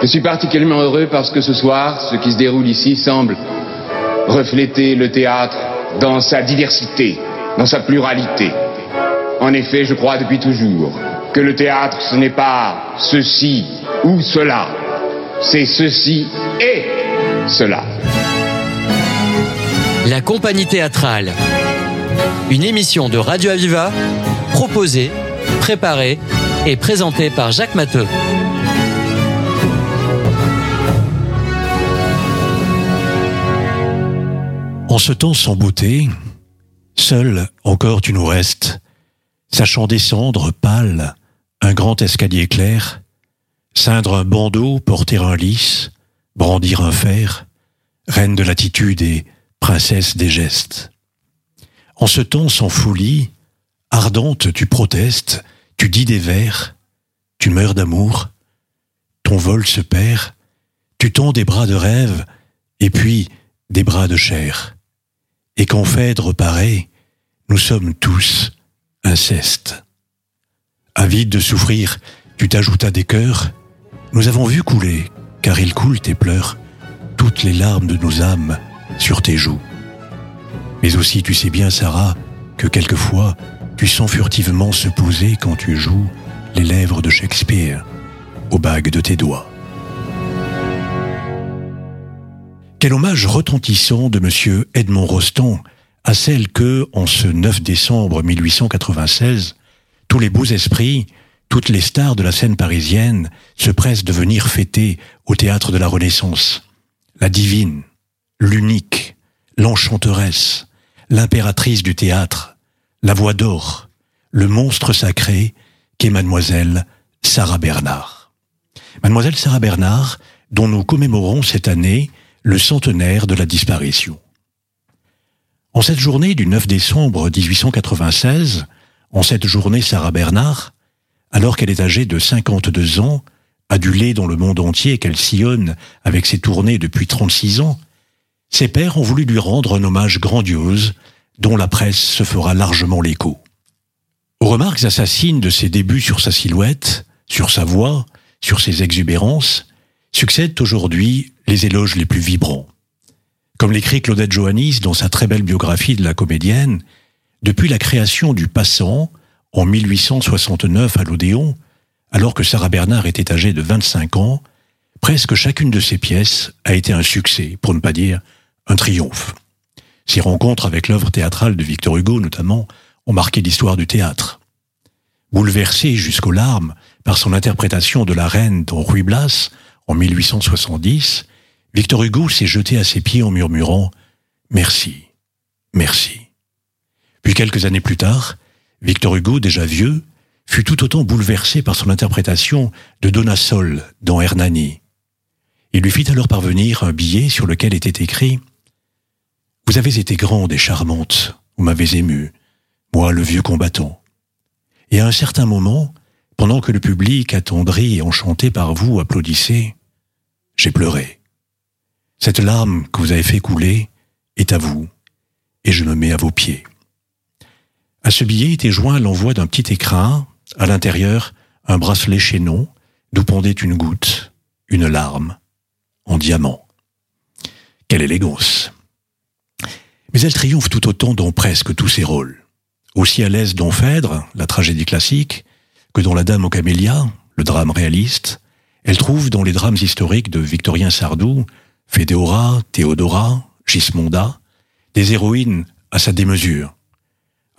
Je suis particulièrement heureux parce que ce soir, ce qui se déroule ici semble refléter le théâtre dans sa diversité, dans sa pluralité. En effet, je crois depuis toujours que le théâtre, ce n'est pas ceci ou cela, c'est ceci et cela. La compagnie théâtrale. Une émission de Radio Aviva proposée, préparée et présentée par Jacques Matteux. En ce temps sans beauté, seul encore tu nous restes, sachant descendre pâle un grand escalier clair, ceindre un bandeau, porter un lys, brandir un fer, reine de l'attitude et princesse des gestes. En ce temps sans folie, ardente tu protestes, tu dis des vers, tu meurs d'amour, ton vol se perd, tu tends des bras de rêve, et puis des bras de chair. Et quand Phèdre paraît, nous sommes tous incestes. Avide de souffrir, tu t'ajoutas des cœurs. Nous avons vu couler, car il coule tes pleurs, toutes les larmes de nos âmes sur tes joues. Mais aussi tu sais bien, Sarah, que quelquefois tu sens furtivement se poser quand tu joues les lèvres de Shakespeare aux bagues de tes doigts. Quel hommage retentissant de monsieur Edmond Rostand à celle que, en ce 9 décembre 1896, tous les beaux esprits, toutes les stars de la scène parisienne se pressent de venir fêter au théâtre de la Renaissance. La divine, l'unique, l'enchanteresse, l'impératrice du théâtre, la voix d'or, le monstre sacré qu'est mademoiselle Sarah Bernard. Mademoiselle Sarah Bernard, dont nous commémorons cette année le centenaire de la disparition. En cette journée du 9 décembre 1896, en cette journée Sarah Bernard, alors qu'elle est âgée de 52 ans, adulée dans le monde entier qu'elle sillonne avec ses tournées depuis 36 ans, ses pères ont voulu lui rendre un hommage grandiose dont la presse se fera largement l'écho. Aux remarques assassines de ses débuts sur sa silhouette, sur sa voix, sur ses exubérances, succèdent aujourd'hui les éloges les plus vibrants. Comme l'écrit Claudette Johannis dans sa très belle biographie de la comédienne, depuis la création du Passant, en 1869 à l'Odéon, alors que Sarah Bernard était âgée de 25 ans, presque chacune de ses pièces a été un succès, pour ne pas dire un triomphe. Ses rencontres avec l'œuvre théâtrale de Victor Hugo, notamment, ont marqué l'histoire du théâtre. Bouleversé jusqu'aux larmes par son interprétation de la reine dans Ruy Blas en 1870, Victor Hugo s'est jeté à ses pieds en murmurant ⁇ Merci, merci ⁇ Puis quelques années plus tard, Victor Hugo, déjà vieux, fut tout autant bouleversé par son interprétation de Donna Sol dans Hernani. Il lui fit alors parvenir un billet sur lequel était écrit ⁇ Vous avez été grande et charmante, vous m'avez ému, moi le vieux combattant. Et à un certain moment, pendant que le public, attendri et enchanté par vous, applaudissait, j'ai pleuré. Cette larme que vous avez fait couler est à vous, et je me mets à vos pieds. À ce billet était joint l'envoi d'un petit écrin, à l'intérieur un bracelet chaînon, d'où pendait une goutte, une larme, en diamant. Quelle élégance Mais elle triomphe tout autant dans presque tous ses rôles. Aussi à l'aise dans Phèdre, la tragédie classique, que dans La Dame aux camélias, le drame réaliste, elle trouve dans les drames historiques de Victorien Sardou Fédéora, Théodora, Gismonda, des héroïnes à sa démesure,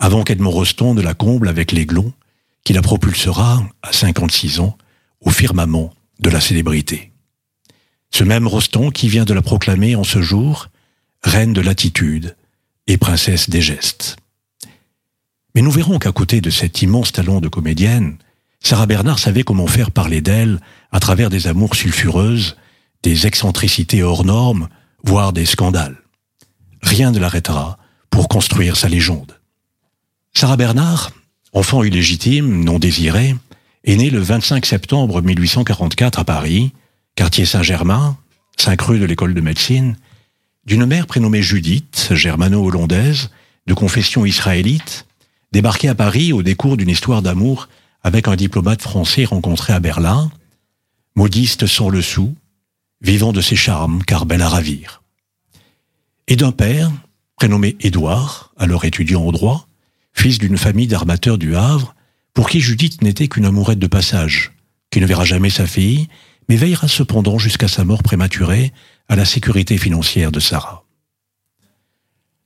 avant qu'Edmond Rostand ne la comble avec l'aiglon qui la propulsera, à 56 ans, au firmament de la célébrité. Ce même Rostand qui vient de la proclamer en ce jour reine de l'attitude et princesse des gestes. Mais nous verrons qu'à côté de cet immense talent de comédienne, Sarah Bernard savait comment faire parler d'elle à travers des amours sulfureuses des excentricités hors normes, voire des scandales. Rien ne l'arrêtera pour construire sa légende. Sarah Bernard, enfant illégitime, non désiré, est née le 25 septembre 1844 à Paris, quartier Saint-Germain, 5 rue de l'école de médecine, d'une mère prénommée Judith, germano-hollandaise, de confession israélite, débarquée à Paris au décours d'une histoire d'amour avec un diplomate français rencontré à Berlin, modiste sans le sou, vivant de ses charmes, car belle à ravir. Et d'un père, prénommé Édouard, alors étudiant au droit, fils d'une famille d'armateurs du Havre, pour qui Judith n'était qu'une amourette de passage, qui ne verra jamais sa fille, mais veillera cependant jusqu'à sa mort prématurée à la sécurité financière de Sarah.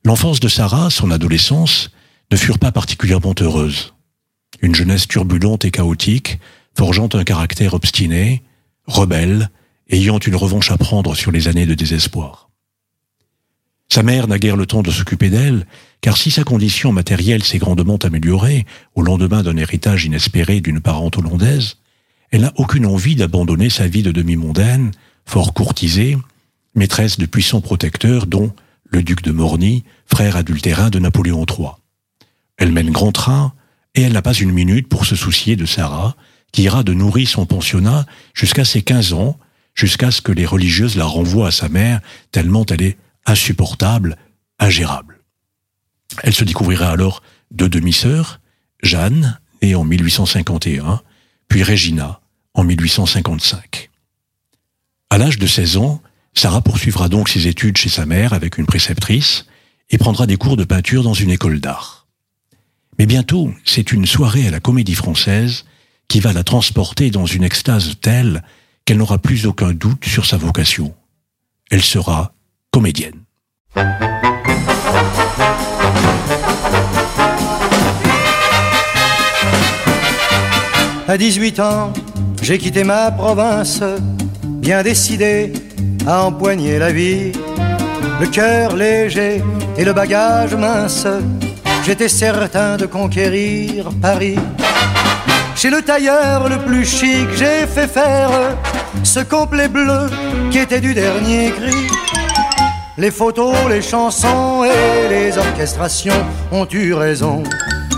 L'enfance de Sarah, son adolescence, ne furent pas particulièrement heureuses. Une jeunesse turbulente et chaotique, forgeant un caractère obstiné, rebelle, ayant une revanche à prendre sur les années de désespoir. Sa mère n'a guère le temps de s'occuper d'elle, car si sa condition matérielle s'est grandement améliorée au lendemain d'un héritage inespéré d'une parente hollandaise, elle n'a aucune envie d'abandonner sa vie de demi-mondaine, fort courtisée, maîtresse de puissants protecteurs dont le duc de Morny, frère adultérin de Napoléon III. Elle mène grand train, et elle n'a pas une minute pour se soucier de Sarah, qui ira de nourrir son pensionnat jusqu'à ses 15 ans, jusqu'à ce que les religieuses la renvoient à sa mère, tellement elle est insupportable, ingérable. Elle se découvrira alors deux demi-sœurs, Jeanne, née en 1851, puis Regina, en 1855. À l'âge de 16 ans, Sarah poursuivra donc ses études chez sa mère avec une préceptrice et prendra des cours de peinture dans une école d'art. Mais bientôt, c'est une soirée à la comédie française qui va la transporter dans une extase telle qu'elle n'aura plus aucun doute sur sa vocation. Elle sera comédienne. À 18 ans, j'ai quitté ma province, bien décidé à empoigner la vie. Le cœur léger et le bagage mince, j'étais certain de conquérir Paris. Chez le tailleur le plus chic, j'ai fait faire ce complet bleu qui était du dernier cri. Les photos, les chansons et les orchestrations ont eu raison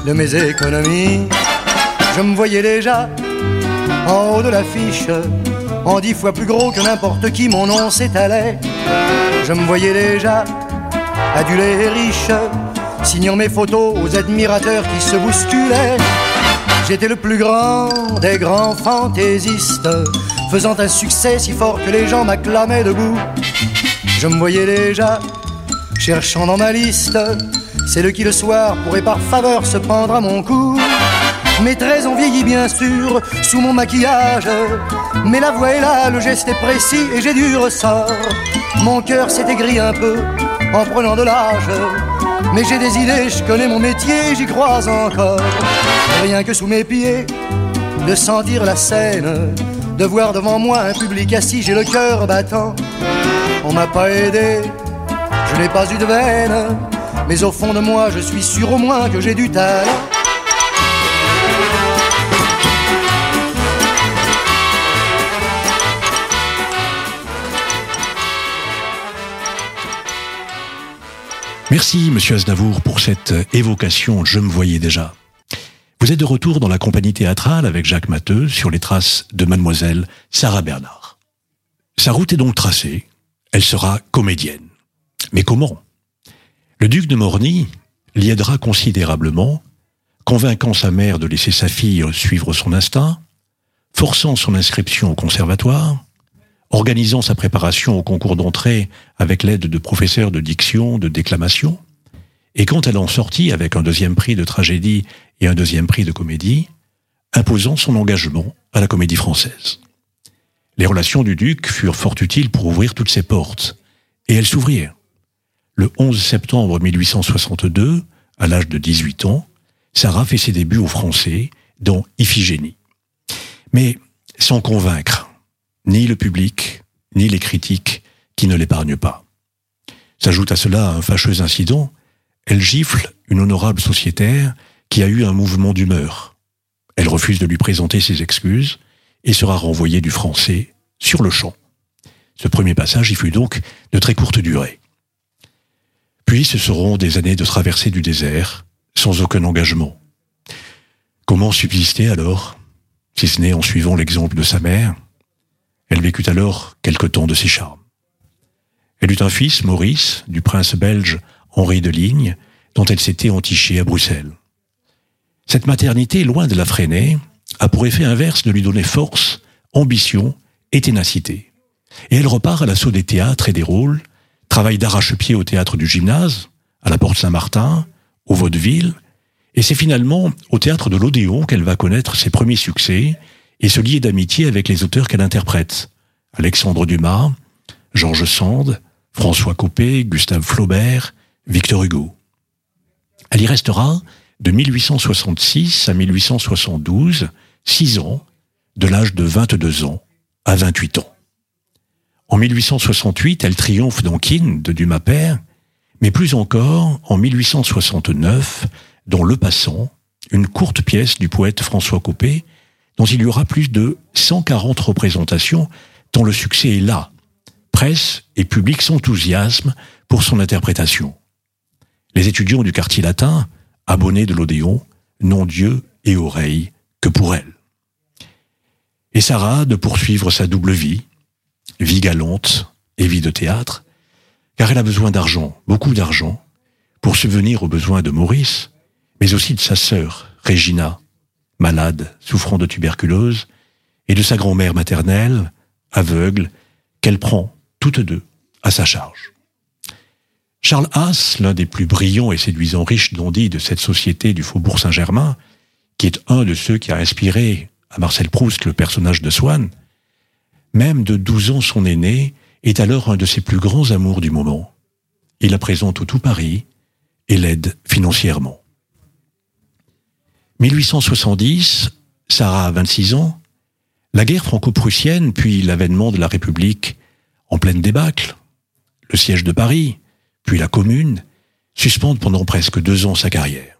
de mes économies. Je me voyais déjà en haut de l'affiche, en dix fois plus gros que n'importe qui, mon nom s'étalait. Je me voyais déjà adulé riche, signant mes photos aux admirateurs qui se bousculaient. J'étais le plus grand des grands fantaisistes, faisant un succès si fort que les gens m'acclamaient debout. Je me voyais déjà cherchant dans ma liste celle qui le soir pourrait par faveur se prendre à mon cou. Mes traits ont vieilli bien sûr sous mon maquillage, mais la voix est là, le geste est précis et j'ai du ressort. Mon cœur s'est aigri un peu en prenant de l'âge. Mais j'ai des idées, je connais mon métier, j'y crois encore. Rien que sous mes pieds, de sentir la scène, de voir devant moi un public assis, j'ai le cœur battant. On m'a pas aidé, je n'ai pas eu de veine, mais au fond de moi, je suis sûr au moins que j'ai du talent. Merci, monsieur Aznavour, pour cette évocation. Je me voyais déjà. Vous êtes de retour dans la compagnie théâtrale avec Jacques Matteux sur les traces de mademoiselle Sarah Bernard. Sa route est donc tracée. Elle sera comédienne. Mais comment? Le duc de Morny l'y aidera considérablement, convainquant sa mère de laisser sa fille suivre son instinct, forçant son inscription au conservatoire, organisant sa préparation au concours d'entrée avec l'aide de professeurs de diction, de déclamation, et quand elle en sortit avec un deuxième prix de tragédie et un deuxième prix de comédie, imposant son engagement à la comédie française. Les relations du duc furent fort utiles pour ouvrir toutes ces portes, et elles s'ouvrirent. Le 11 septembre 1862, à l'âge de 18 ans, Sarah fait ses débuts au français dans Iphigénie. Mais sans convaincre, ni le public, ni les critiques qui ne l'épargnent pas. S'ajoute à cela un fâcheux incident, elle gifle une honorable sociétaire qui a eu un mouvement d'humeur. Elle refuse de lui présenter ses excuses et sera renvoyée du français sur le champ. Ce premier passage y fut donc de très courte durée. Puis ce seront des années de traversée du désert, sans aucun engagement. Comment subsister alors, si ce n'est en suivant l'exemple de sa mère? Elle vécut alors quelque temps de ses charmes. Elle eut un fils, Maurice, du prince belge Henri de Ligne, dont elle s'était entichée à Bruxelles. Cette maternité, loin de la freiner, a pour effet inverse de lui donner force, ambition et ténacité. Et elle repart à l'assaut des théâtres et des rôles, travaille d'arrache-pied au théâtre du gymnase, à la Porte Saint-Martin, au Vaudeville, et c'est finalement au théâtre de l'Odéon qu'elle va connaître ses premiers succès et se lier d'amitié avec les auteurs qu'elle interprète. Alexandre Dumas, Georges Sand, François Copé, Gustave Flaubert, Victor Hugo. Elle y restera de 1866 à 1872, six ans, de l'âge de 22 ans à 28 ans. En 1868, elle triomphe dans Kin de Dumas père, mais plus encore en 1869 dans Le Passant, une courte pièce du poète François Copé, dont il y aura plus de 140 représentations, tant le succès est là. Presse et public s'enthousiasment pour son interprétation. Les étudiants du quartier latin, abonnés de l'Odéon, n'ont Dieu et oreille que pour elle. Et Sarah de poursuivre sa double vie, vie galante et vie de théâtre, car elle a besoin d'argent, beaucoup d'argent, pour subvenir aux besoins de Maurice, mais aussi de sa sœur, Regina, malade, souffrant de tuberculose, et de sa grand-mère maternelle, aveugle, qu'elle prend toutes deux à sa charge. Charles Haas, l'un des plus brillants et séduisants riches d'Ondy de cette société du Faubourg Saint-Germain, qui est un de ceux qui a inspiré à Marcel Proust le personnage de Swann, même de 12 ans son aîné, est alors un de ses plus grands amours du moment. Il la présente au tout Paris et l'aide financièrement. 1870, Sarah a 26 ans, la guerre franco-prussienne, puis l'avènement de la République en pleine débâcle, le siège de Paris, puis la Commune, suspendent pendant presque deux ans sa carrière.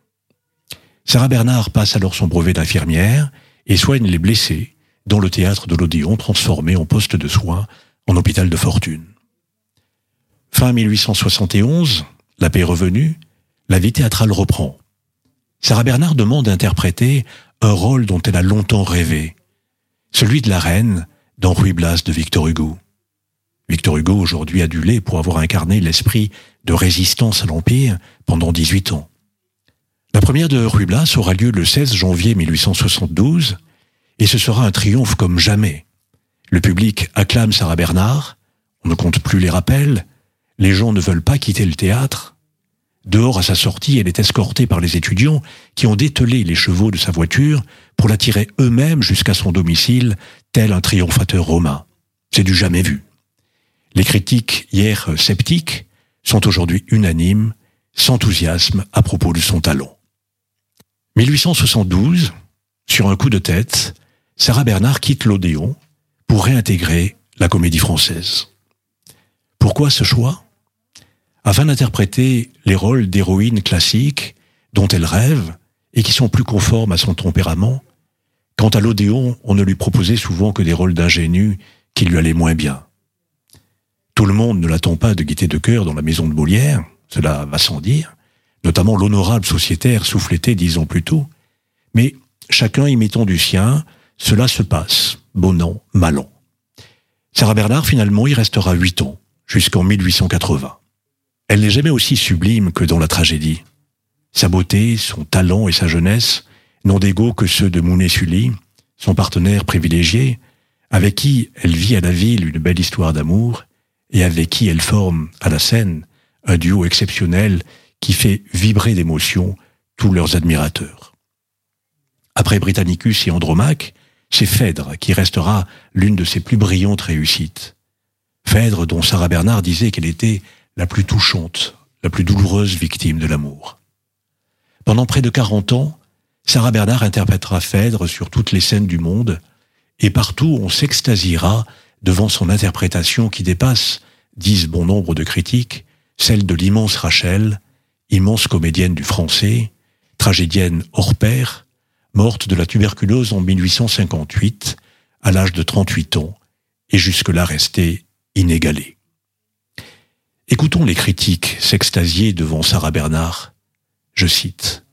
Sarah Bernard passe alors son brevet d'infirmière et soigne les blessés dans le théâtre de l'Odéon transformé en poste de soins en hôpital de fortune. Fin 1871, la paix revenue, la vie théâtrale reprend. Sarah Bernard demande d'interpréter un rôle dont elle a longtemps rêvé, celui de la reine dans Ruy Blas de Victor Hugo. Victor Hugo, aujourd'hui adulé pour avoir incarné l'esprit de résistance à l'Empire pendant 18 ans. La première de Ruy Blas aura lieu le 16 janvier 1872 et ce sera un triomphe comme jamais. Le public acclame Sarah Bernard, on ne compte plus les rappels, les gens ne veulent pas quitter le théâtre, Dehors à sa sortie, elle est escortée par les étudiants qui ont dételé les chevaux de sa voiture pour la tirer eux-mêmes jusqu'à son domicile, tel un triomphateur romain. C'est du jamais vu. Les critiques, hier sceptiques, sont aujourd'hui unanimes, s'enthousiasment à propos de son talent. 1872, sur un coup de tête, Sarah Bernard quitte l'Odéon pour réintégrer la comédie française. Pourquoi ce choix? Afin d'interpréter les rôles d'héroïnes classiques dont elle rêve et qui sont plus conformes à son tempérament. Quant à l'Odéon, on ne lui proposait souvent que des rôles d'ingénue qui lui allaient moins bien. Tout le monde ne l'attend pas de guetter de cœur dans la maison de Molière, cela va sans dire, notamment l'honorable sociétaire souffleté dix ans plus tôt, mais chacun y mettant du sien, cela se passe, bon an, mal an. Sarah Bernard, finalement, y restera huit ans, jusqu'en 1880. Elle n'est jamais aussi sublime que dans la tragédie. Sa beauté, son talent et sa jeunesse n'ont d'égaux que ceux de Mounet Sully, son partenaire privilégié, avec qui elle vit à la ville une belle histoire d'amour, et avec qui elle forme, à la scène, un duo exceptionnel qui fait vibrer d'émotion tous leurs admirateurs. Après Britannicus et Andromaque, c'est Phèdre qui restera l'une de ses plus brillantes réussites. Phèdre dont Sarah Bernard disait qu'elle était la plus touchante, la plus douloureuse victime de l'amour. Pendant près de 40 ans, Sarah Bernard interprétera Phèdre sur toutes les scènes du monde, et partout on s'extasiera devant son interprétation qui dépasse, disent bon nombre de critiques, celle de l'immense Rachel, immense comédienne du français, tragédienne hors pair, morte de la tuberculose en 1858, à l'âge de 38 ans, et jusque-là restée inégalée. Écoutons les critiques s'extasier devant Sarah Bernard. Je cite.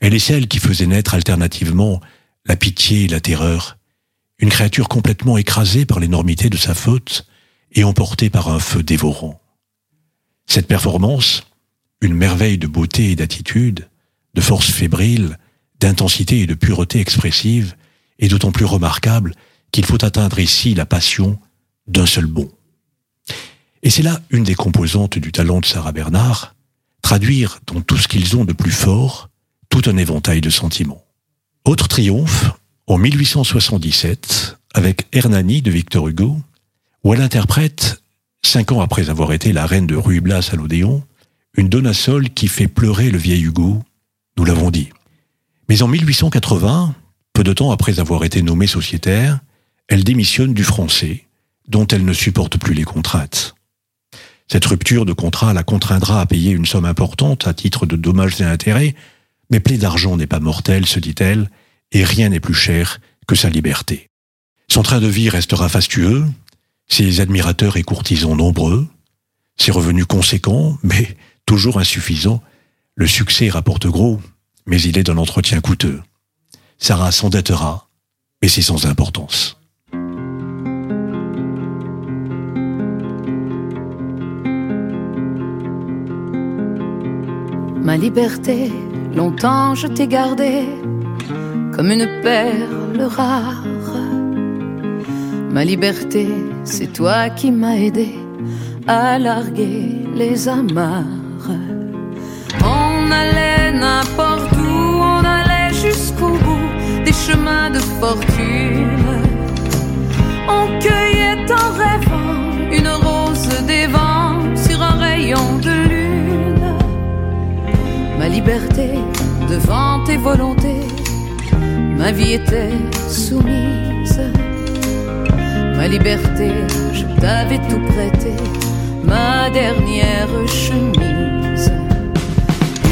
Elle est celle qui faisait naître alternativement la pitié et la terreur, une créature complètement écrasée par l'énormité de sa faute et emportée par un feu dévorant. Cette performance, une merveille de beauté et d'attitude, de force fébrile, d'intensité et de pureté expressive, est d'autant plus remarquable qu'il faut atteindre ici la passion d'un seul bond. Et c'est là une des composantes du talent de Sarah Bernard, traduire dans tout ce qu'ils ont de plus fort tout un éventail de sentiments. Autre triomphe, en 1877, avec Hernani de Victor Hugo, où elle interprète, cinq ans après avoir été la reine de Ruy Blas à l'Odéon, une Donna Sol qui fait pleurer le vieil Hugo, nous l'avons dit. Mais en 1880, peu de temps après avoir été nommée sociétaire, elle démissionne du français, dont elle ne supporte plus les contraintes. Cette rupture de contrat la contraindra à payer une somme importante à titre de dommages et intérêts, mais plaie d'argent n'est pas mortelle, se dit-elle, et rien n'est plus cher que sa liberté. Son train de vie restera fastueux, ses admirateurs et courtisans nombreux, ses revenus conséquents, mais toujours insuffisants. Le succès rapporte gros, mais il est d'un entretien coûteux. Sarah s'endettera, mais c'est sans importance. Ma liberté, longtemps je t'ai gardée comme une perle rare. Ma liberté, c'est toi qui m'as aidé à larguer les amarres. On allait n'importe où, on allait jusqu'au bout des chemins de fortune. On cueillait en rêvant une rose des vents liberté devant tes volontés ma vie était soumise. Ma liberté, je t'avais tout prêté, ma dernière chemise.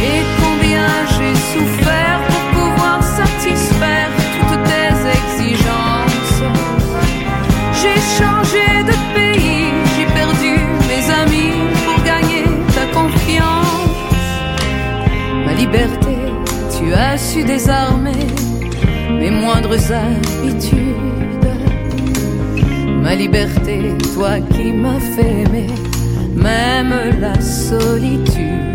Et combien j'ai souffert pour pouvoir satisfaire toutes tes exigences. J'ai changé liberté, tu as su désarmer mes moindres habitudes. Ma liberté, toi qui m'as fait aimer, même la solitude.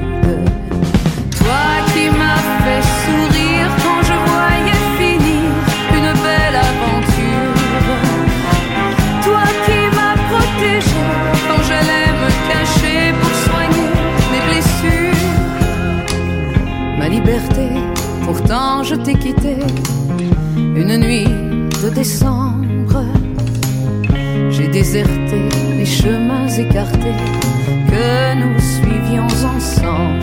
Pourtant je t'ai quitté une nuit de décembre, j'ai déserté les chemins écartés que nous suivions ensemble.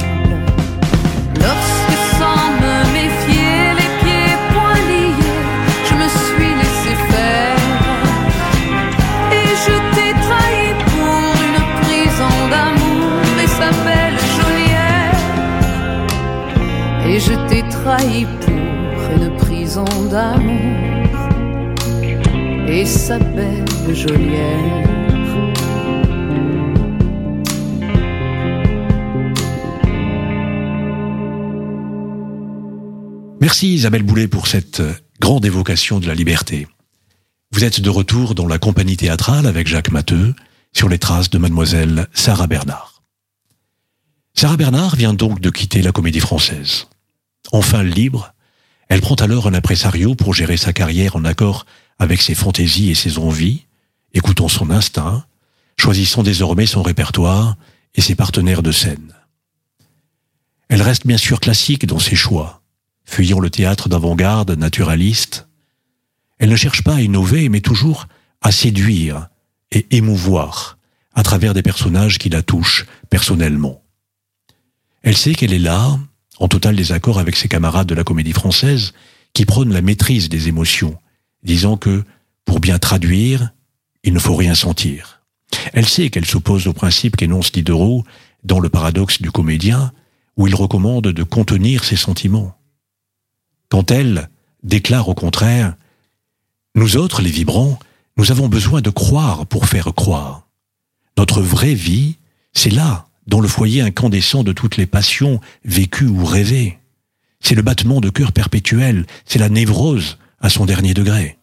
Merci Isabelle Boulet pour cette grande évocation de la liberté. Vous êtes de retour dans la compagnie théâtrale avec Jacques Matteux sur les traces de mademoiselle Sarah Bernard. Sarah Bernard vient donc de quitter la comédie française. Enfin libre, elle prend alors un impresario pour gérer sa carrière en accord avec ses fantaisies et ses envies, écoutant son instinct, choisissant désormais son répertoire et ses partenaires de scène. Elle reste bien sûr classique dans ses choix, fuyant le théâtre d'avant-garde naturaliste. Elle ne cherche pas à innover, mais toujours à séduire et émouvoir à travers des personnages qui la touchent personnellement. Elle sait qu'elle est là, en total désaccord avec ses camarades de la comédie française, qui prônent la maîtrise des émotions, disant que, pour bien traduire, il ne faut rien sentir. Elle sait qu'elle s'oppose au principe qu'énonce Diderot dans le paradoxe du comédien, où il recommande de contenir ses sentiments. Quand elle déclare au contraire, nous autres, les vibrants, nous avons besoin de croire pour faire croire. Notre vraie vie, c'est là, dans le foyer incandescent de toutes les passions vécues ou rêvées. C'est le battement de cœur perpétuel, c'est la névrose à son dernier degré.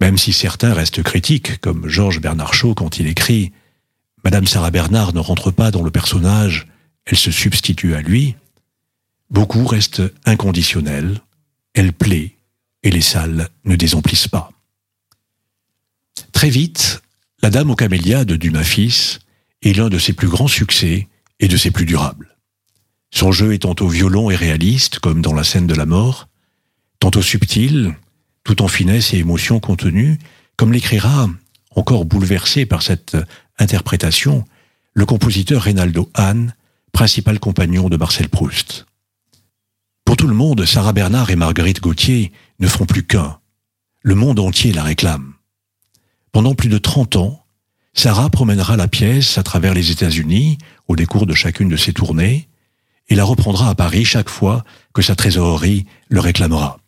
Même si certains restent critiques, comme Georges Bernard Shaw quand il écrit Madame Sarah Bernard ne rentre pas dans le personnage, elle se substitue à lui, beaucoup restent inconditionnels, elle plaît, et les salles ne désemplissent pas. Très vite, La Dame aux camélias de Dumas fils est l'un de ses plus grands succès et de ses plus durables. Son jeu est tantôt violent et réaliste, comme dans la scène de la mort, tantôt subtil, tout en finesse et émotion contenue, comme l'écrira, encore bouleversé par cette interprétation, le compositeur Reynaldo Hahn, principal compagnon de Marcel Proust. Pour tout le monde, Sarah Bernard et Marguerite Gauthier ne font plus qu'un. Le monde entier la réclame. Pendant plus de 30 ans, Sarah promènera la pièce à travers les États-Unis au décours de chacune de ses tournées et la reprendra à Paris chaque fois que sa trésorerie le réclamera.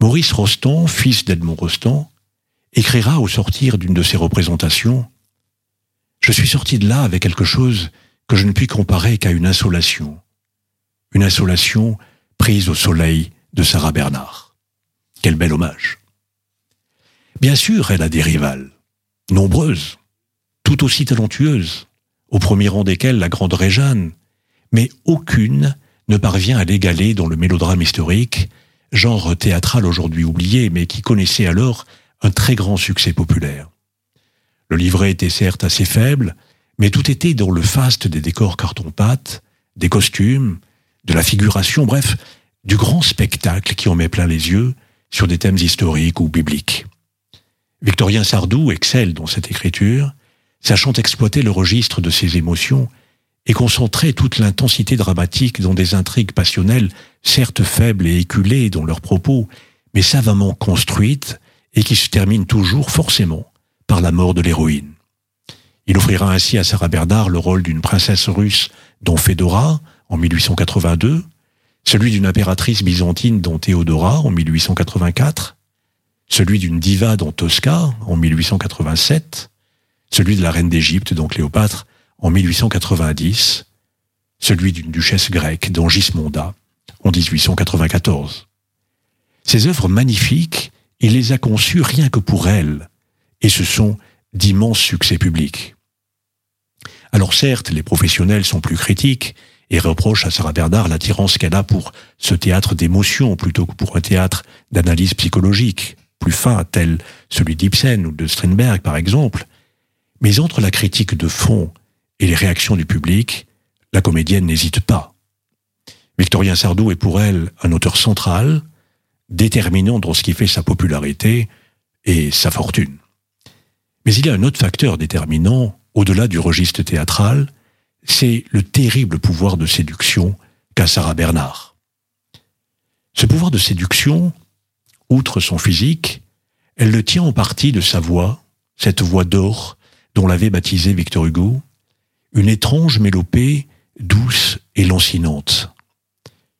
Maurice Rostand, fils d'Edmond Rostand, écrira au sortir d'une de ses représentations Je suis sorti de là avec quelque chose que je ne puis comparer qu'à une insolation. Une insolation prise au soleil de Sarah Bernard. Quel bel hommage. Bien sûr, elle a des rivales, nombreuses, tout aussi talentueuses, au premier rang desquelles la grande Réjeanne, mais aucune ne parvient à l'égaler dans le mélodrame historique, genre théâtral aujourd'hui oublié, mais qui connaissait alors un très grand succès populaire. Le livret était certes assez faible, mais tout était dans le faste des décors carton-pâte, des costumes, de la figuration, bref, du grand spectacle qui en met plein les yeux sur des thèmes historiques ou bibliques. Victorien Sardou excelle dans cette écriture, sachant exploiter le registre de ses émotions et concentrer toute l'intensité dramatique dans des intrigues passionnelles, certes faibles et éculées dans leurs propos, mais savamment construites et qui se terminent toujours forcément par la mort de l'héroïne. Il offrira ainsi à Sarah Bernard le rôle d'une princesse russe dont Fedora en 1882, celui d'une impératrice byzantine dont Théodora en 1884, celui d'une diva dans Tosca en 1887, celui de la reine d'Égypte dans Cléopâtre en 1890, celui d'une duchesse grecque dans Gismonda en 1894. Ces œuvres magnifiques, il les a conçues rien que pour elle, et ce sont d'immenses succès publics. Alors certes, les professionnels sont plus critiques et reprochent à Sarah Bernard l'attirance qu'elle a pour ce théâtre d'émotion plutôt que pour un théâtre d'analyse psychologique plus fin, tel celui d'Ibsen ou de Strindberg par exemple. Mais entre la critique de fond et les réactions du public, la comédienne n'hésite pas. Victorien Sardou est pour elle un auteur central, déterminant dans ce qui fait sa popularité et sa fortune. Mais il y a un autre facteur déterminant, au-delà du registre théâtral, c'est le terrible pouvoir de séduction qu'a Sarah Bernard. Ce pouvoir de séduction, outre son physique, elle le tient en partie de sa voix, cette voix d'or dont l'avait baptisé Victor Hugo, une étrange mélopée douce et lancinante.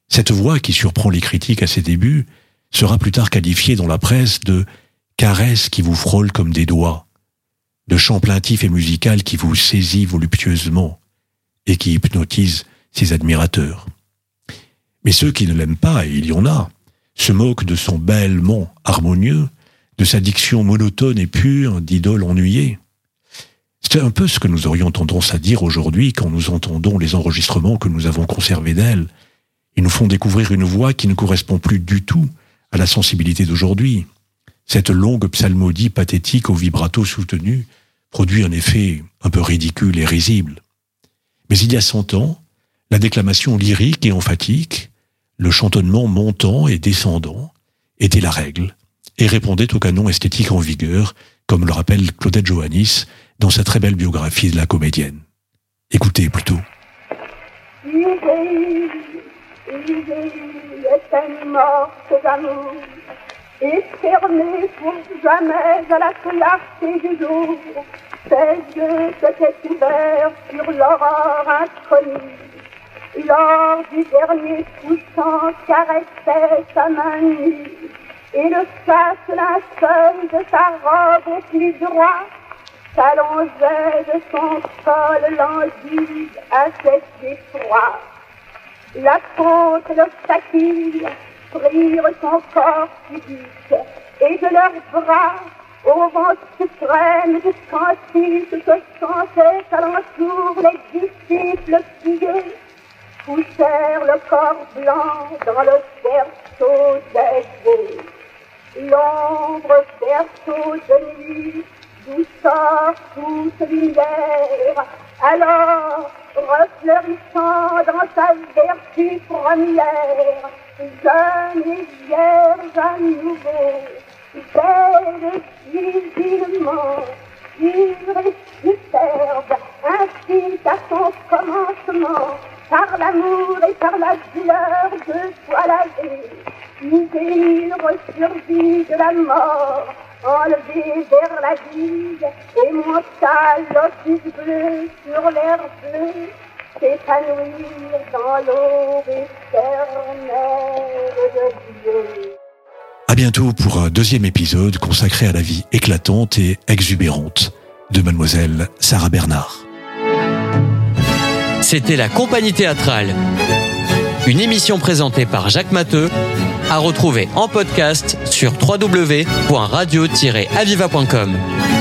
Cette voix qui surprend les critiques à ses débuts sera plus tard qualifiée dans la presse de caresse qui vous frôle comme des doigts, de chant plaintif et musical qui vous saisit voluptueusement et qui hypnotise ses admirateurs. Mais ceux qui ne l'aiment pas, et il y en a, se moquent de son bêlement harmonieux, de sa diction monotone et pure d'idole ennuyée. C'est un peu ce que nous aurions tendance à dire aujourd'hui quand nous entendons les enregistrements que nous avons conservés d'elle. Ils nous font découvrir une voix qui ne correspond plus du tout à la sensibilité d'aujourd'hui. Cette longue psalmodie pathétique au vibrato soutenu produit un effet un peu ridicule et risible. Mais il y a cent ans, la déclamation lyrique et emphatique, le chantonnement montant et descendant était la règle et répondait au canon esthétique en vigueur, comme le rappelle Claudette Johannis dans sa très belle biographie de la comédienne. Écoutez plutôt. et fermé pour jamais à la clarté du jour, ses yeux s'étaient ouverts sur l'aurore inconnue. Lors du dernier couchant caressait sa main nue, et le chasse linceul de sa robe au plus droit s'allongeait de son sol languide à cet effroi. La côte le fatigues prirent son corps physique, et de leurs bras, au vent suprême du cantique, se chantaient alentour les disciples pieux poussèrent le corps blanc dans le berceau des l'ombre berceau de nuit, d'où sort toute lumière. Alors, refleurissant dans sa vertu première, jeune et vierge à nouveau, belle divinement, pure et superbe, ainsi qu'à son commencement, par l'amour et par la douleur de toi la vie, nous survie de la mort, enlevé vers la vie, et monta lotus bleu sur l'air bleu, s'épanouir dans l'eau éternelle de Dieu. À bientôt pour un deuxième épisode consacré à la vie éclatante et exubérante de mademoiselle Sarah Bernard. C'était la compagnie théâtrale. Une émission présentée par Jacques Matteux, à retrouver en podcast sur www.radio-aviva.com.